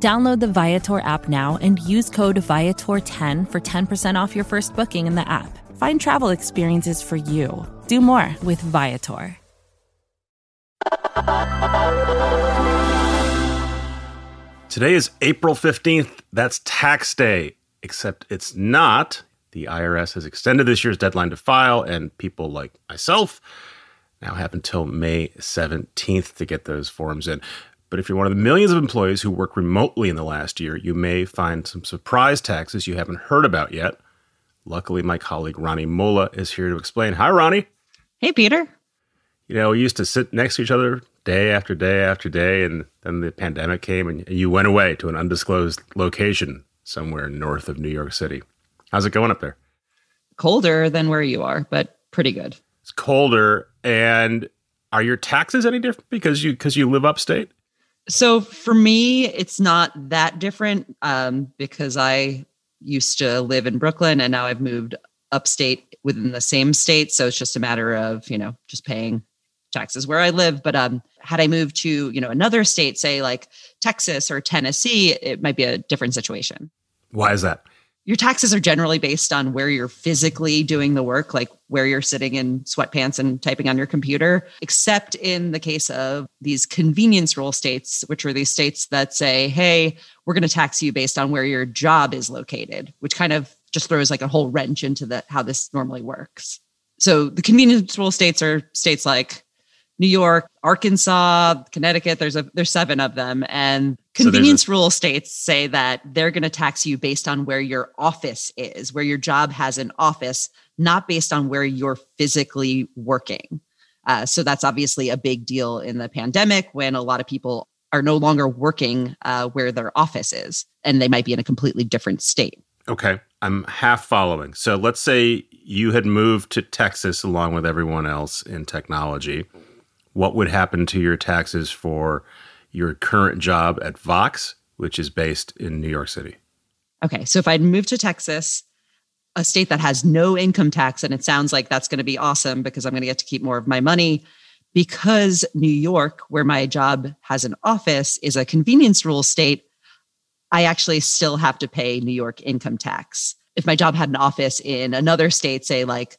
Download the Viator app now and use code Viator10 for 10% off your first booking in the app. Find travel experiences for you. Do more with Viator. Today is April 15th. That's tax day, except it's not. The IRS has extended this year's deadline to file, and people like myself now have until May 17th to get those forms in. But if you're one of the millions of employees who work remotely in the last year, you may find some surprise taxes you haven't heard about yet. Luckily, my colleague Rani Molla is here to explain. Hi, Rani. Hey, Peter. You know, we used to sit next to each other day after day after day, and then the pandemic came and you went away to an undisclosed location somewhere north of New York City. How's it going up there? Colder than where you are, but pretty good. It's colder. And are your taxes any different because you because you live upstate? So for me, it's not that different um, because I used to live in Brooklyn and now I've moved upstate within the same state. So it's just a matter of, you know, just paying taxes where I live. But um, had I moved to, you know, another state, say like Texas or Tennessee, it might be a different situation. Why is that? Your taxes are generally based on where you're physically doing the work, like where you're sitting in sweatpants and typing on your computer, except in the case of these convenience rule states, which are these states that say, hey, we're going to tax you based on where your job is located, which kind of just throws like a whole wrench into the, how this normally works. So the convenience rule states are states like New York, Arkansas, Connecticut. There's a there's seven of them, and convenience so a, rule states say that they're going to tax you based on where your office is, where your job has an office, not based on where you're physically working. Uh, so that's obviously a big deal in the pandemic when a lot of people are no longer working uh, where their office is, and they might be in a completely different state. Okay, I'm half following. So let's say you had moved to Texas along with everyone else in technology what would happen to your taxes for your current job at Vox, which is based in New York City? Okay, so if I'd moved to Texas, a state that has no income tax, and it sounds like that's going to be awesome because I'm going to get to keep more of my money. Because New York, where my job has an office, is a convenience rule state, I actually still have to pay New York income tax. If my job had an office in another state, say like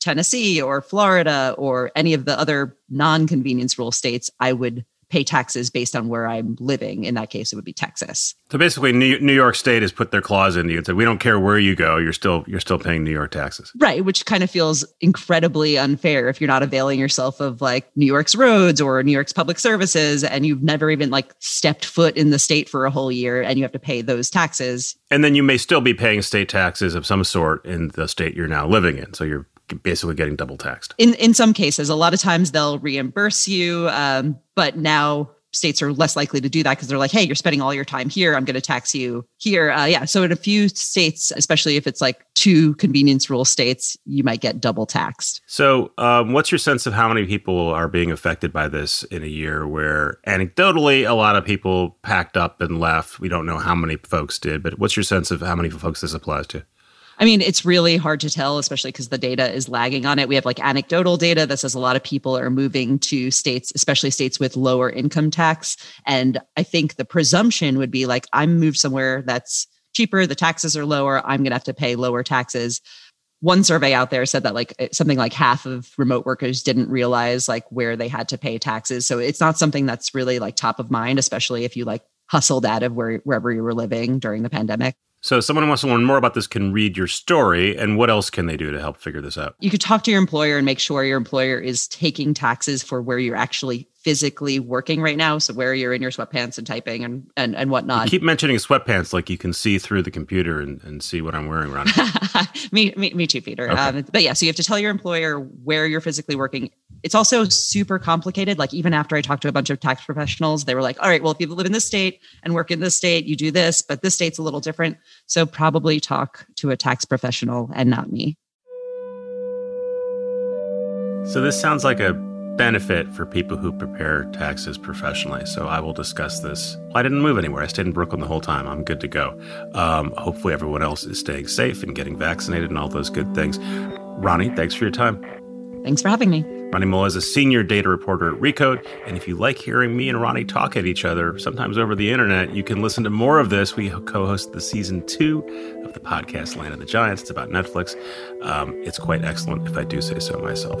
Tennessee or Florida or any of the other non convenience rule states, I would pay taxes based on where I'm living. In that case, it would be Texas. So basically, New York State has put their claws into you and said, "We don't care where you go, you're still you're still paying New York taxes." Right, which kind of feels incredibly unfair if you're not availing yourself of like New York's roads or New York's public services, and you've never even like stepped foot in the state for a whole year, and you have to pay those taxes. And then you may still be paying state taxes of some sort in the state you're now living in. So you're basically getting double taxed. In in some cases, a lot of times they'll reimburse you, um, but now states are less likely to do that because they're like, hey, you're spending all your time here. I'm going to tax you here. Uh, yeah. So in a few states, especially if it's like two convenience rule states, you might get double taxed. So, um, what's your sense of how many people are being affected by this in a year where anecdotally a lot of people packed up and left? We don't know how many folks did, but what's your sense of how many folks this applies to? I mean, it's really hard to tell, especially because the data is lagging on it. We have like anecdotal data that says a lot of people are moving to states, especially states with lower income tax. And I think the presumption would be like, I'm moved somewhere that's cheaper, the taxes are lower, I'm going to have to pay lower taxes. One survey out there said that like something like half of remote workers didn't realize like where they had to pay taxes. So it's not something that's really like top of mind, especially if you like hustled out of where, wherever you were living during the pandemic. So, someone who wants to learn more about this can read your story. And what else can they do to help figure this out? You could talk to your employer and make sure your employer is taking taxes for where you're actually physically working right now. So, where you're in your sweatpants and typing and, and, and whatnot. You keep mentioning sweatpants like you can see through the computer and, and see what I'm wearing around. me, me, me too, Peter. Okay. Um, but yeah, so you have to tell your employer where you're physically working It's also super complicated. Like, even after I talked to a bunch of tax professionals, they were like, all right, well, if you live in this state and work in this state, you do this, but this state's a little different. So, probably talk to a tax professional and not me. So, this sounds like a benefit for people who prepare taxes professionally. So I will discuss this. I didn't move anywhere. I stayed in Brooklyn the whole time. I'm good to go. Um, hopefully, everyone else is staying safe and getting vaccinated and all those good things. Rani, thanks for your time. Thanks for having me. Rani Molla is a senior data reporter at Recode. And if you like hearing me and Rani talk at each other, sometimes over the internet, you can listen to more of this. We co host the season two of the podcast Land of the Giants. It's about Netflix. Um, it's quite excellent, if I do say so myself.